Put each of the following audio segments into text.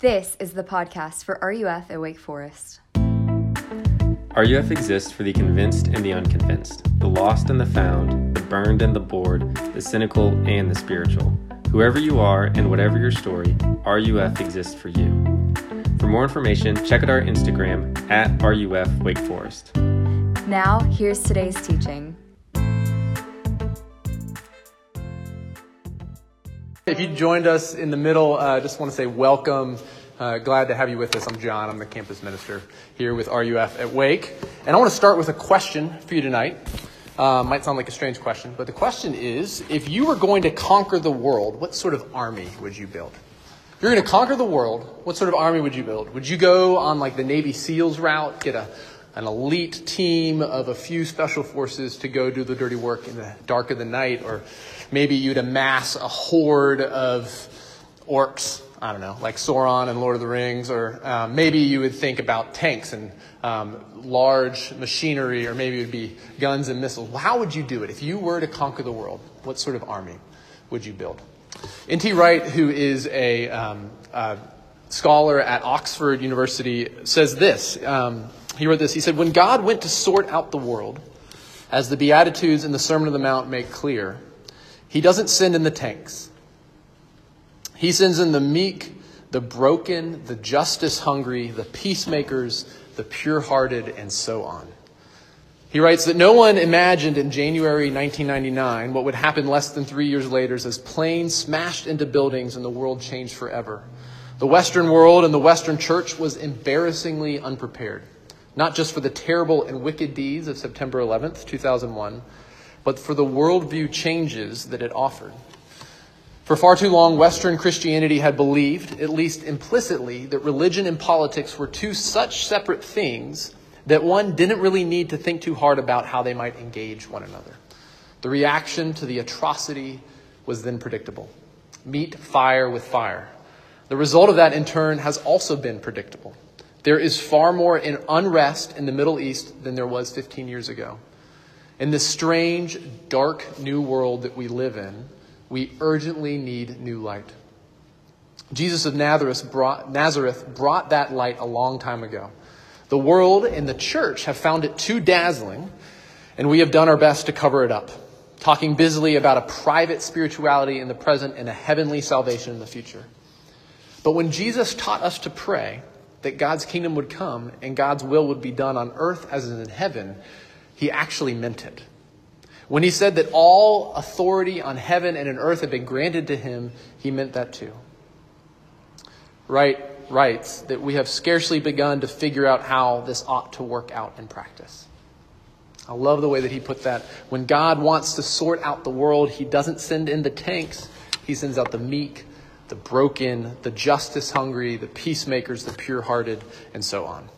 This is the podcast for RUF at Wake Forest. RUF exists for the convinced and the unconvinced, the lost and the found, the burned and the bored, the cynical and the spiritual. Whoever you are and whatever your story, RUF exists for you. For more information, check out our Instagram at RUF Wake Forest. Now, here's today's teaching. If you joined us in the middle, I uh, just want to say welcome. Uh, glad to have you with us. I'm John. I'm the campus minister here with RUF at Wake. And I want to start with a question for you tonight. Uh, might sound like a strange question, but the question is if you were going to conquer the world, what sort of army would you build? If you're going to conquer the world, what sort of army would you build? Would you go on like the Navy SEALs route, get a, an elite team of a few special forces to go do the dirty work in the dark of the night? Or maybe you'd amass a horde of orcs, I don't know, like Sauron and Lord of the Rings, or um, maybe you would think about tanks and um, large machinery, or maybe it would be guns and missiles. How would you do it? If you were to conquer the world, what sort of army would you build? N.T. Wright, who is a, um, scholar at Oxford University, says this. Um, he wrote this. He said, When God went to sort out the world, as the Beatitudes and the Sermon on the Mount make clear, he doesn't send in the tanks. He sends in the meek, the broken, the justice hungry, the peacemakers, the pure hearted, and so on. He writes that no one imagined in January 1999 what would happen less than three years later as planes smashed into buildings and the world changed forever. The Western world and the Western church was embarrassingly unprepared, not just for the terrible and wicked deeds of September 11th, 2001 but for the worldview changes that it offered. For far too long, Western Christianity had believed, at least implicitly, that religion and politics were two such separate things that one didn't really need to think too hard about how they might engage one another. The reaction to the atrocity was then predictable meet fire with fire. The result of that, in turn, has also been predictable. There is far more in unrest in the Middle East than there was 15 years ago. In this strange, dark new world that we live in, we urgently need new light. Jesus of Nazareth brought, Nazareth brought that light a long time ago. The world and the church have found it too dazzling, and we have done our best to cover it up, talking busily about a private spirituality in the present and a heavenly salvation in the future. But when Jesus taught us to pray that God's kingdom would come and God's will would be done on earth as in heaven, he actually meant it. When he said that all authority on heaven and on earth had been granted to him, he meant that too. Wright writes that we have scarcely begun to figure out how this ought to work out in practice. I love the way that he put that. When God wants to sort out the world, he doesn't send in the tanks, he sends out the meek, the broken, the justice hungry, the peacemakers, the pure hearted, and so on.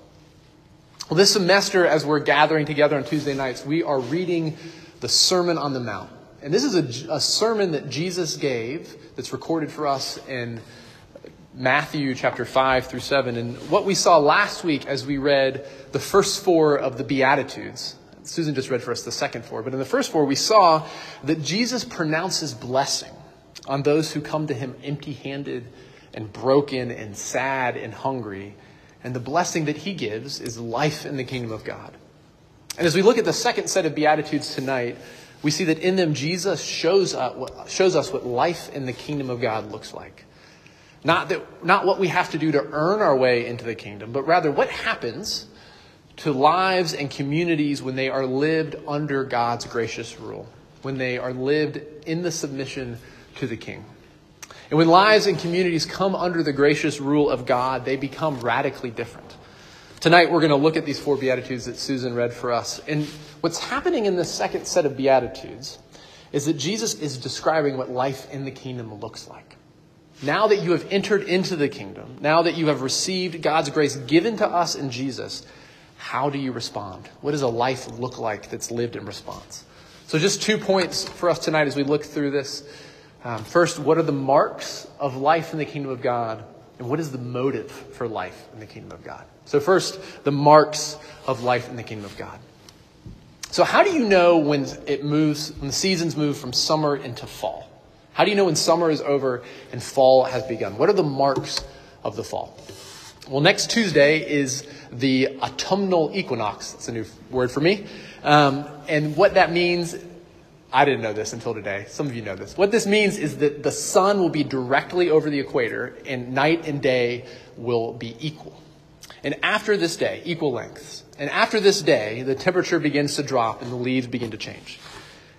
Well, this semester, as we're gathering together on Tuesday nights, we are reading the Sermon on the Mount. And this is a, a, sermon that Jesus gave that's recorded for us in Matthew chapter 5 through 7. And what we saw last week as we read the first four of the Beatitudes, Susan just read for us the second four, but in the first four, we saw that Jesus pronounces blessing on those who come to him empty handed and broken and sad and hungry and the blessing that he gives is life in the kingdom of God. And as we look at the second set of Beatitudes tonight, we see that in them Jesus shows, up, shows us what life in the kingdom of God looks like. Not, that, not what we have to do to earn our way into the kingdom, but rather what happens to lives and communities when they are lived under God's gracious rule, when they are lived in the submission to the king. And when lives and communities come under the gracious rule of God, they become radically different. Tonight, we're going to look at these four Beatitudes that Susan read for us. And what's happening in the second set of Beatitudes is that Jesus is describing what life in the kingdom looks like. Now that you have entered into the kingdom, now that you have received God's grace given to us in Jesus, how do you respond? What does a life look like that's lived in response? So, just two points for us tonight as we look through this. Um, first, what are the marks of life in the kingdom of God? And what is the motive for life in the kingdom of God? So, first, the marks of life in the kingdom of God. So, how do you know when it moves, when the seasons move from summer into fall? How do you know when summer is over and fall has begun? What are the marks of the fall. Well, next Tuesday is the autumnal equinox. That's a new word for me. Um, and what that means, I didn't know this until today. Some of you know this. What this means is that the sun will be directly over the equator, and night and day will be equal. And after this day, equal lengths. And after this day, the temperature begins to drop and the leaves begin to change.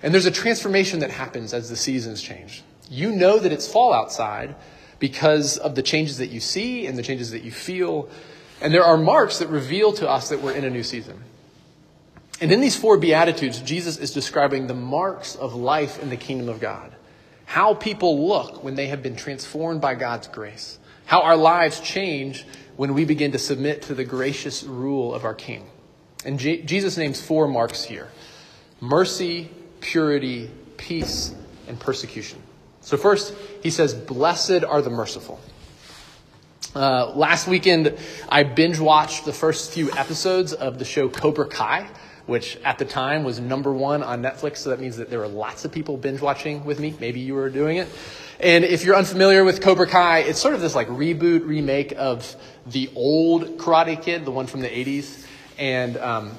And there's a transformation that happens as the seasons change. You know that it's fall outside because of the changes that you see and the changes that you feel. And there are marks that reveal to us that we're in a new season. And in these four Beatitudes, Jesus is describing the marks of life in the kingdom of God. How people look when they have been transformed by God's grace. How our lives change when we begin to submit to the gracious rule of our King. And J- Jesus names four marks here mercy, purity, peace, and persecution. So, first, he says, Blessed are the merciful. Uh, last weekend, I binge watched the first few episodes of the show Cobra Kai, which at the time was number one on Netflix. So that means that there were lots of people binge watching with me. Maybe you were doing it. And if you're unfamiliar with Cobra Kai, it's sort of this like reboot, remake of the old Karate Kid, the one from the 80s. And um,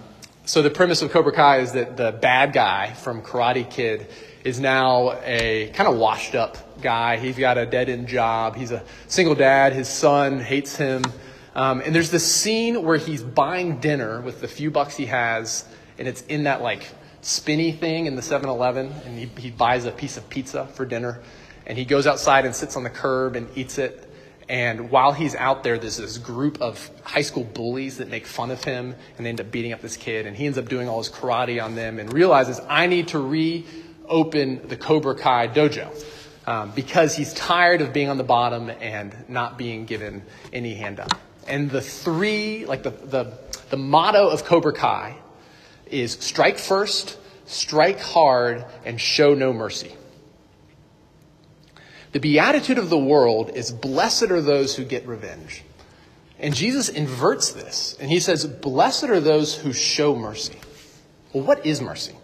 so the premise of Cobra Kai is that the bad guy from Karate Kid is now a kind of washed up guy. He's got a dead end job. He's a single dad. His son hates him. Um, and there's this scene where he's buying dinner with the few bucks he has, and it's in that like spinny thing in the 7 Eleven, and he, he buys a piece of pizza for dinner. And he goes outside and sits on the curb and eats it. And while he's out there, there's this group of high school bullies that make fun of him and they end up beating up this kid. And he ends up doing all his karate on them and realizes, I need to reopen the Cobra Kai dojo um, because he's tired of being on the bottom and not being given any hand up. And the three, like the, the, the motto of Cobra Kai is strike first, strike hard, and show no mercy. The beatitude of the world is blessed are those who get revenge. And Jesus inverts this, and he says, Blessed are those who show mercy. Well, what is mercy?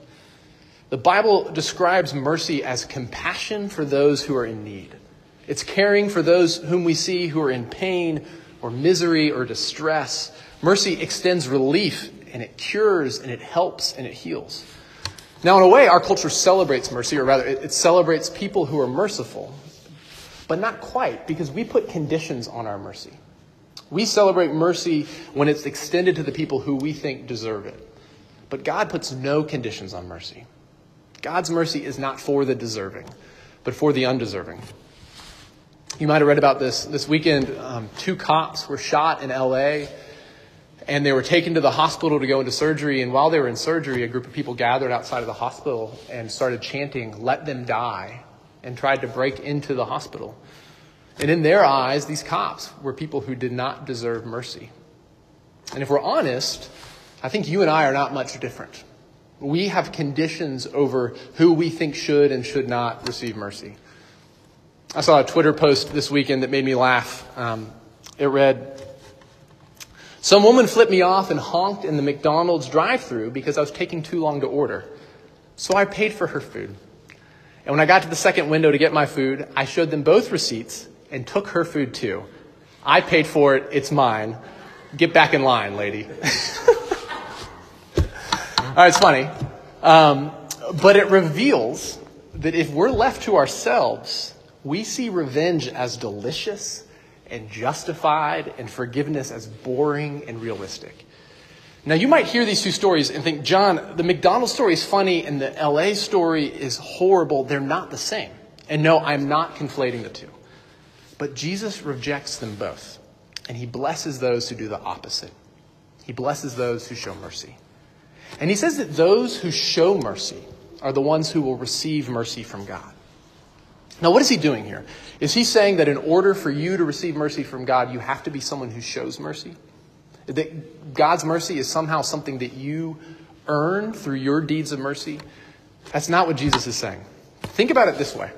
The Bible describes mercy as compassion for those who are in need. It's caring for those whom we see who are in pain or misery or distress. Mercy extends relief and it cures and it helps and it heals. Now, in a way, our culture celebrates mercy, or rather, it, celebrates people who are merciful, but not quite, because we put conditions on our mercy. We celebrate mercy when it's extended to the people who we think deserve it. But God puts no conditions on mercy. God's mercy is not for the deserving, but for the undeserving. You might have read about this this weekend. Um, two cops were shot in L.A. and they were taken to the hospital to go into surgery. And while they were in surgery, a group of people gathered outside of the hospital and started chanting, "Let them die," and tried to break into the hospital. And in their eyes, these cops were people who did not deserve mercy. And if we're honest, I think you and I are not much different. We have conditions over who we think should and should not receive mercy. I saw a Twitter post this weekend that made me laugh. Um, it read, Some woman flipped me off and honked in the McDonald's drive through because I was taking too long to order. So I paid for her food. And when I got to the second window to get my food, I showed them both receipts and took her food too. I paid for it, it's mine. Get back in line, lady. All right, it's funny. Um, but it reveals that if we're left to ourselves, we see revenge as delicious and justified and forgiveness as boring and realistic. Now, you might hear these two stories and think, John, the McDonald's story is funny and the LA story is horrible. They're not the same. And no, I'm not conflating the two. But Jesus rejects them both, and he blesses those who do the opposite. He blesses those who show mercy. And he says that those who show mercy are the ones who will receive mercy from God. Now, what is he doing here? Is he saying that in order for you to receive mercy from God, you have to be someone who shows mercy? That God's mercy is somehow something that you earn through your deeds of mercy? That's not what Jesus is saying. Think about it this way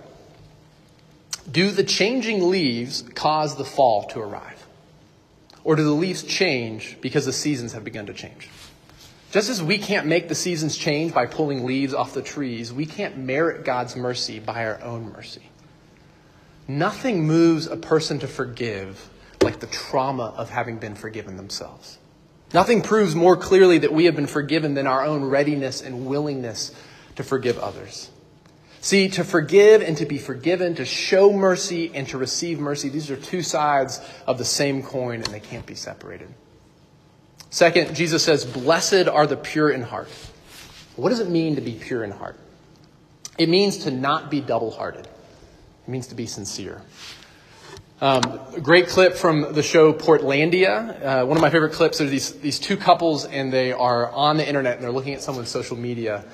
Do the changing leaves cause the fall to arrive? Or do the leaves change because the seasons have begun to change? Just as we can't make the seasons change by pulling leaves off the trees, we can't merit God's mercy by our own mercy. Nothing moves a person to forgive like the trauma of having been forgiven themselves. Nothing proves more clearly that we have been forgiven than our own readiness and willingness to forgive others. See, to forgive and to be forgiven, to show mercy and to receive mercy, these are two sides of the same coin and they can't be separated. Second, Jesus says, Blessed are the pure in heart. What does it mean to be pure in heart? It means to not be double hearted, it means to be sincere. Um, great clip from the show Portlandia. Uh, one of my favorite clips are these, these two couples, and they are on the internet and they're looking at someone's social media.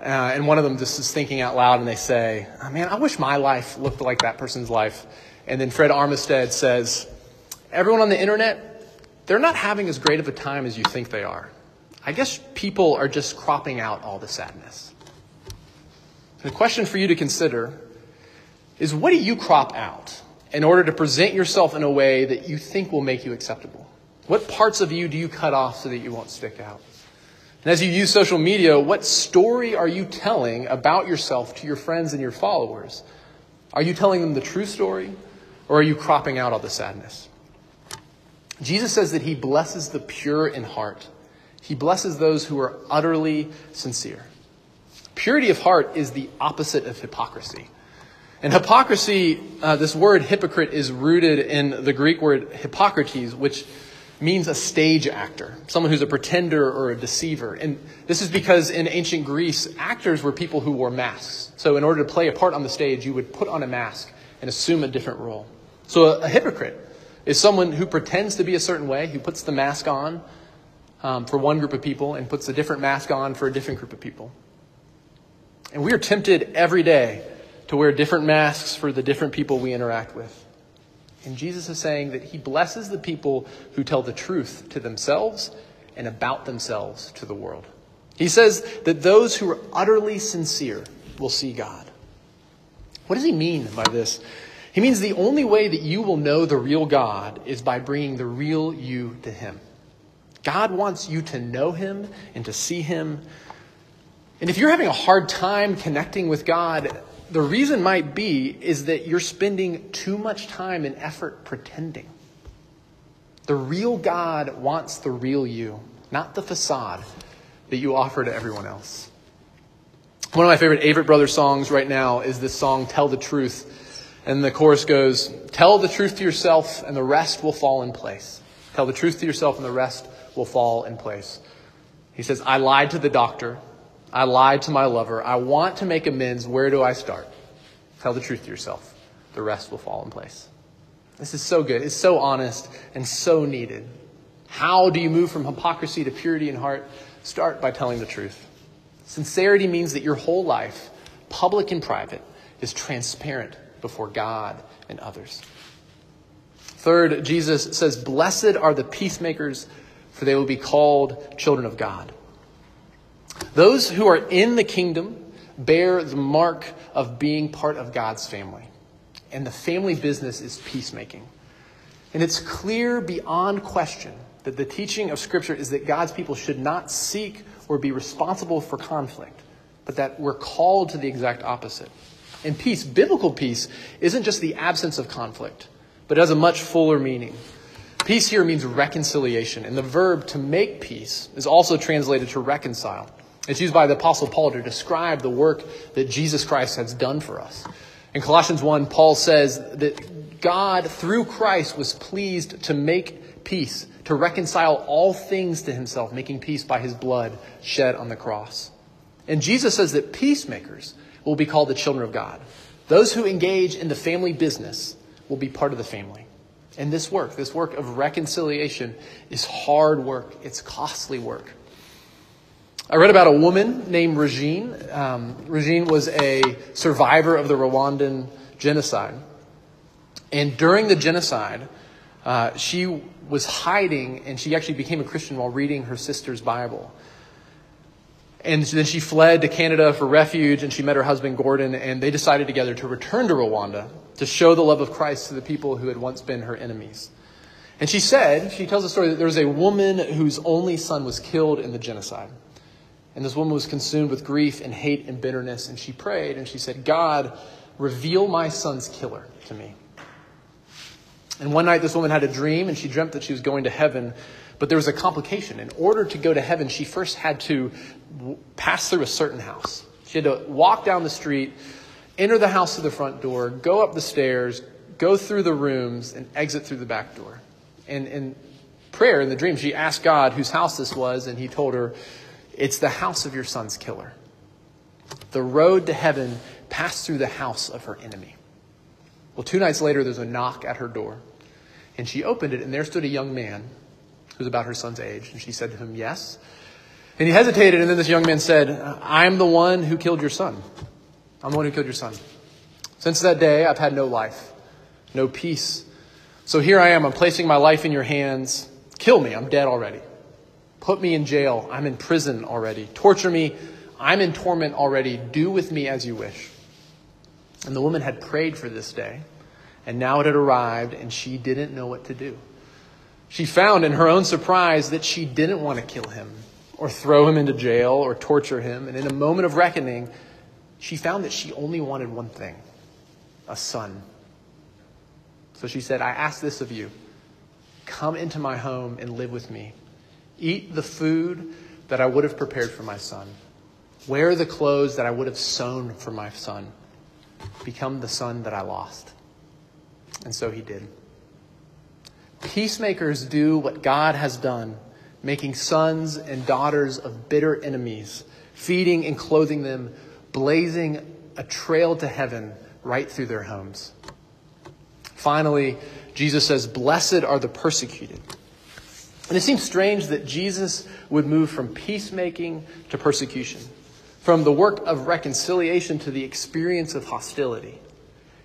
Uh, and one of them just is thinking out loud and they say, oh, Man, I wish my life looked like that person's life. And then Fred Armisen says, Everyone on the internet, they're not having as great of a time as you think they are. I guess people are just cropping out all the sadness. The question for you to consider is what do you crop out? in order to present yourself in a way that you think will make you acceptable? What parts of you do you cut off so that you won't stick out? And as you use social media, what story are you telling about yourself to your friends and your followers? Are you telling them the true story, or are you cropping out all the sadness? Jesus says that he blesses the pure in heart. He blesses those who are utterly sincere. Purity of heart is the opposite of hypocrisy. And hypocrisy, uh, this word hypocrite is rooted in the Greek word hippocrates, which means a stage actor, someone who's a pretender or a deceiver. And this is because in ancient Greece, actors were people who wore masks. So in order to play a part on the stage, you would put on a mask and assume a different role. So a, a hypocrite is someone who pretends to be a certain way, who puts the mask on um, for one group of people and puts a different mask on for a different group of people. And we are tempted every day to wear different masks for the different people we interact with. And Jesus is saying that he blesses the people who tell the truth to themselves and about themselves to the world. He says that those who are utterly sincere will see God. What does he mean by this? He means the only way that you will know the real God is by bringing the real you to him. God wants you to know him and to see him. And if you're having a hard time connecting with God, the reason might be is that you're spending too much time and effort pretending. The real God wants the real you, not the facade that you offer to everyone else. One of my favorite Avett Brothers songs right now is this song, Tell the Truth. And the chorus goes, Tell the truth to yourself, and the rest will fall in place. Tell the truth to yourself, and the rest will fall in place. He says, I lied to the doctor. I lied to my lover. I want to make amends. Where do I start? Tell the truth to yourself. The rest will fall in place. This is so good. It's so honest and so needed. How do you move from hypocrisy to purity in heart? Start by telling the truth. Sincerity means that your whole life, public and private, is transparent before God and others. Third, Jesus says, Blessed are the peacemakers, for they will be called children of God. Those who are in the kingdom bear the mark of being part of God's family. And the family business is peacemaking. And it's clear beyond question that the teaching of Scripture is that God's people should not seek or be responsible for conflict, but that we're called to the exact opposite. And peace, biblical peace, isn't just the absence of conflict, but it has a much fuller meaning. Peace here means reconciliation, and the verb to make peace is also translated to reconcile. It's used by the Apostle Paul to describe the work that Jesus Christ has done for us. In Colossians 1, Paul says that God, through Christ, was pleased to make peace, to reconcile all things to himself, making peace by his blood shed on the cross. And Jesus says that peacemakers will be called the children of God. Those who engage in the family business will be part of the family. And this work, this work of reconciliation, is hard work, it's costly work. I read about a woman named Regine. Um, Regine was a survivor of the Rwandan genocide. And during the genocide, uh, she was hiding and she actually became a Christian while reading her sister's Bible. And then she fled to Canada for refuge and she met her husband Gordon and they decided together to return to Rwanda to show the love of Christ to the people who had once been her enemies. And she said, she tells the story that there was a woman whose only son was killed in the genocide. And this woman was consumed with grief and hate and bitterness. And she prayed and she said, God, reveal my son's killer to me. And one night, this woman had a dream, and she dreamt that she was going to heaven, but there was a complication. In order to go to heaven, she first had to pass through a certain house. She had to walk down the street, enter the house through the front door, go up the stairs, go through the rooms, and exit through the back door. And in prayer, in the dream, she asked God whose house this was, and he told her, It's the house of your son's killer. The road to heaven passed through the house of her enemy. Well, two nights later, there's a knock at her door. And she opened it, and there stood a young man who was about her son's age. And she said to him, Yes. And he hesitated, and then this young man said, I'm the one who killed your son. I'm the one who killed your son. Since that day, I've had no life, no peace. So here I am. I'm placing my life in your hands. Kill me. I'm dead already. Put me in jail. I'm in prison already. Torture me. I'm in torment already. Do with me as you wish. And the woman had prayed for this day, and now it had arrived, and she didn't know what to do. She found in her own surprise that she didn't want to kill him, or throw him into jail, or torture him. And in a moment of reckoning, she found that she only wanted one thing a son. So she said, I ask this of you come into my home and live with me. Eat the food that I would have prepared for my son. Wear the clothes that I would have sewn for my son become the son that I lost. And so he did. Peacemakers do what God has done, making sons and daughters of bitter enemies, feeding and clothing them, blazing a trail to heaven right through their homes. Finally, Jesus says, Blessed are the persecuted. And it seems strange that Jesus would move from peacemaking to persecution from the work of reconciliation to the experience of hostility.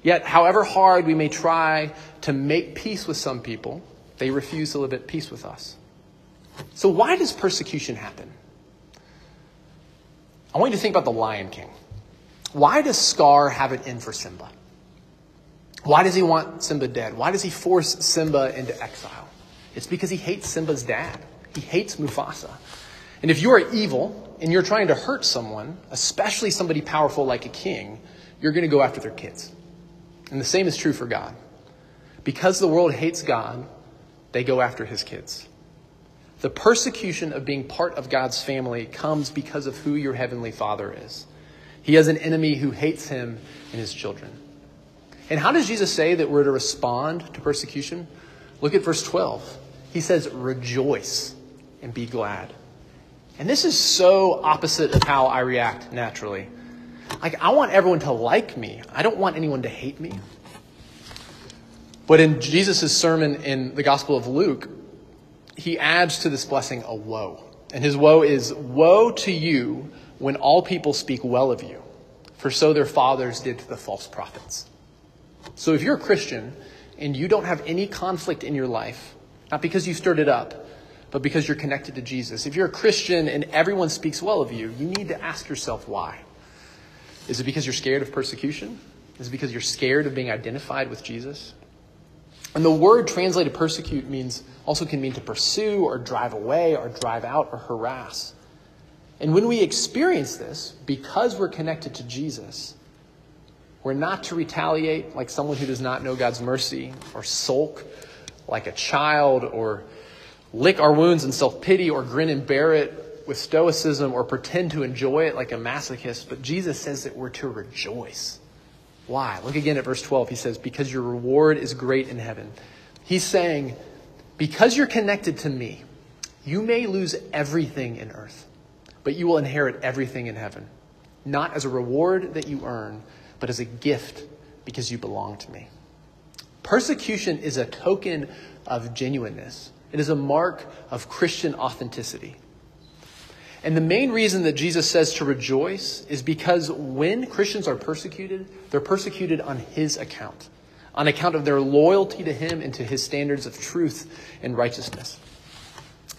Yet, however hard we may try to make peace with some people, they refuse to live at peace with us. So, why does persecution happen? I want you to think about the Lion King. Why does Scar have it in for Simba? Why does he want Simba dead? Why does he force Simba into exile? It's because he hates Simba's dad. He hates Mufasa. And if you are evil and you're trying to hurt someone, especially somebody powerful like a king, you're going to go after their kids. And the same is true for God. Because the world hates God, they go after his kids. The persecution of being part of God's family comes because of who your heavenly Father is. He has an enemy who hates him and his children. And how does Jesus say that we're to respond to persecution? Look at verse 12. He says, Rejoice and be glad. And this is so opposite of how I react naturally. Like, I want everyone to like me, I don't want anyone to hate me. But in Jesus' sermon in the Gospel of Luke, he adds to this blessing a woe. And his woe is Woe to you when all people speak well of you, for so their fathers did to the false prophets. So if you're a Christian and you don't have any conflict in your life, not because you stirred it up, but because you're connected to Jesus. If you're a Christian and everyone speaks well of you, you need to ask yourself why. Is it because you're scared of persecution? Is it because you're scared of being identified with Jesus? And the word translated persecute means also can mean to pursue or drive away or drive out or harass. And when we experience this, because we're connected to Jesus, we're not to retaliate like someone who does not know God's mercy or sulk like a child or lick our wounds in self pity or grin and bear it with stoicism or pretend to enjoy it like a masochist, but Jesus says that we're to rejoice. Why? Look again at verse 12. He says, Because your reward is great in heaven. He's saying, Because you're connected to me, you may lose everything in earth, but you will inherit everything in heaven. Not as a reward that you earn, but as a gift because you belong to me. Persecution is a token of genuineness. It is a mark of Christian authenticity. And the main reason that Jesus says to rejoice is because when Christians are persecuted, they're persecuted on his account, on account of their loyalty to him and to his standards of truth and righteousness.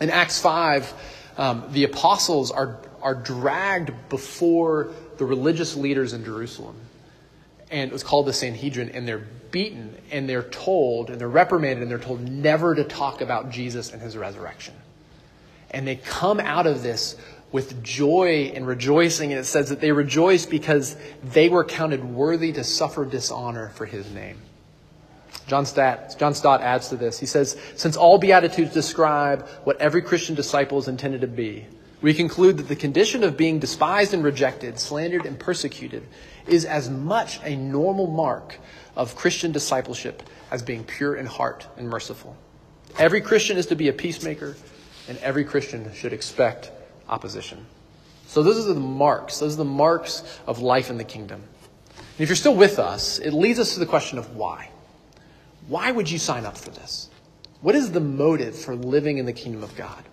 In Acts 5, um, the apostles are, are dragged before the religious leaders in Jerusalem. And it was called the Sanhedrin, and they're beaten and they're told, and they're reprimanded, and they're told never to talk about Jesus and his resurrection. And they come out of this with joy and rejoicing, and it says that they rejoiced because they were counted worthy to suffer dishonor for his name. John Stott, John Stott adds to this. He says, Since all Beatitudes describe what every Christian disciple is intended to be, we conclude that the condition of being despised and rejected, slandered and persecuted, is as much a normal mark of Christian discipleship as being pure in heart and merciful. Every Christian is to be a peacemaker, and every Christian should expect opposition. So, those are the marks. Those are the marks of life in the kingdom. And if you're still with us, it leads us to the question of why. Why would you sign up for this? What is the motive for living in the kingdom of God?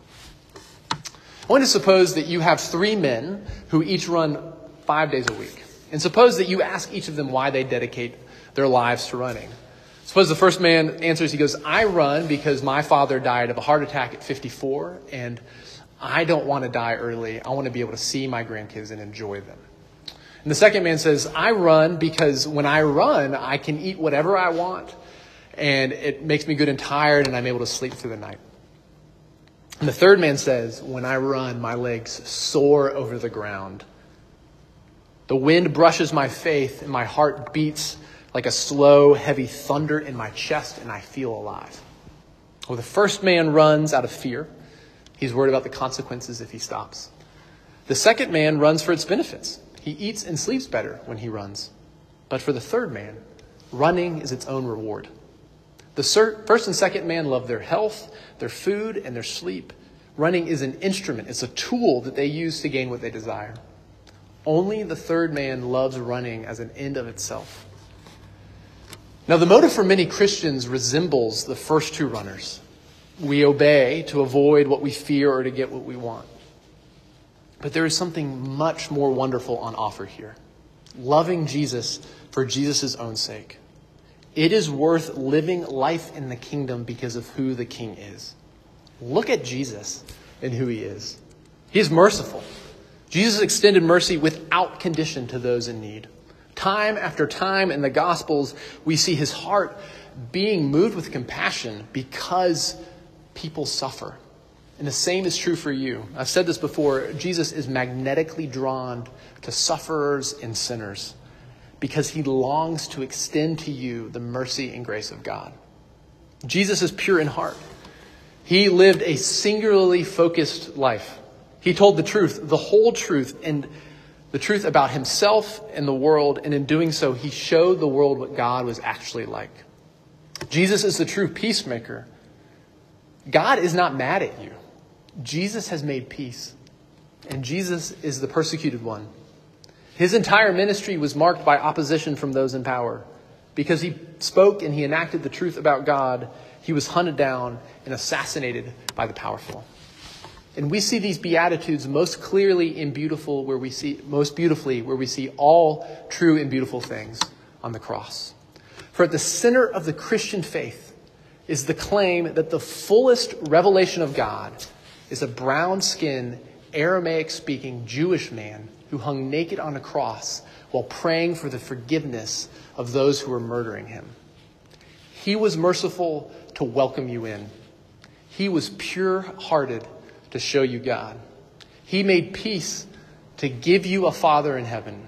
I want to suppose that you have three men who each run five days a week. And suppose that you ask each of them why they dedicate their lives to running. Suppose the first man answers, he goes, I run because my father died of a heart attack at 54, and I don't want to die early. I want to be able to see my grandkids and enjoy them. And the second man says, I run because when I run, I can eat whatever I want, and it makes me good and tired, and I'm able to sleep through the night. And the third man says, When I run, my legs soar over the ground. The wind brushes my face, and my heart beats like a slow, heavy thunder in my chest, and I feel alive. Well, the first man runs out of fear. He's worried about the consequences if he stops. The second man runs for its benefits. He eats and sleeps better when he runs. But for the third man, running is its own reward. The first and second man love their health, their food, and their sleep. Running is an instrument, it's a tool that they use to gain what they desire. Only the third man loves running as an end of itself. Now, the motive for many Christians resembles the first two runners. We obey to avoid what we fear or to get what we want. But there is something much more wonderful on offer here loving Jesus for Jesus' own sake. It is worth living life in the kingdom because of who the king is. Look at Jesus and who he is. He is merciful. Jesus extended mercy without condition to those in need. Time after time in the Gospels, we see his heart being moved with compassion because people suffer. And the same is true for you. I've said this before Jesus is magnetically drawn to sufferers and sinners because he longs to extend to you the mercy and grace of God. Jesus is pure in heart. He lived a singularly focused life. He told the truth, the whole truth, and the truth about himself and the world, and in doing so, he showed the world what God was actually like. Jesus is the true peacemaker. God is not mad at you. Jesus has made peace, and Jesus is the persecuted one. His entire ministry was marked by opposition from those in power. Because he spoke and he enacted the truth about God, he was hunted down and assassinated by the powerful. And we see these beatitudes most clearly in beautiful where we see most beautifully where we see all true and beautiful things on the cross. For at the center of the Christian faith is the claim that the fullest revelation of God is a brown-skinned Aramaic-speaking Jewish man who hung naked on a cross while praying for the forgiveness of those who were murdering him. He was merciful to welcome you in. He was pure hearted to show you God. He made peace to give you a Father in heaven,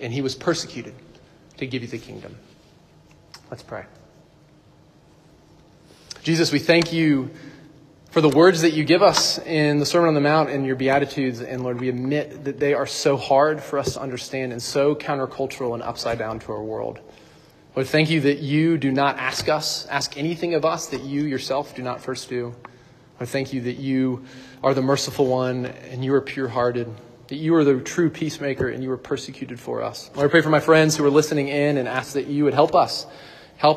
and he was persecuted to give you the kingdom. Let's pray. Jesus, we thank you for the words that you give us in the Sermon on the Mount and your Beatitudes. And Lord, we admit that they are so hard for us to understand and so countercultural and upside down to our world. Lord, thank you that you do not ask us, ask anything of us that you yourself do not first do. Lord, thank you that you are the merciful one and you are pure hearted, that you are the true peacemaker and you were persecuted for us. Lord, I pray for my friends who are listening in and ask that you would help us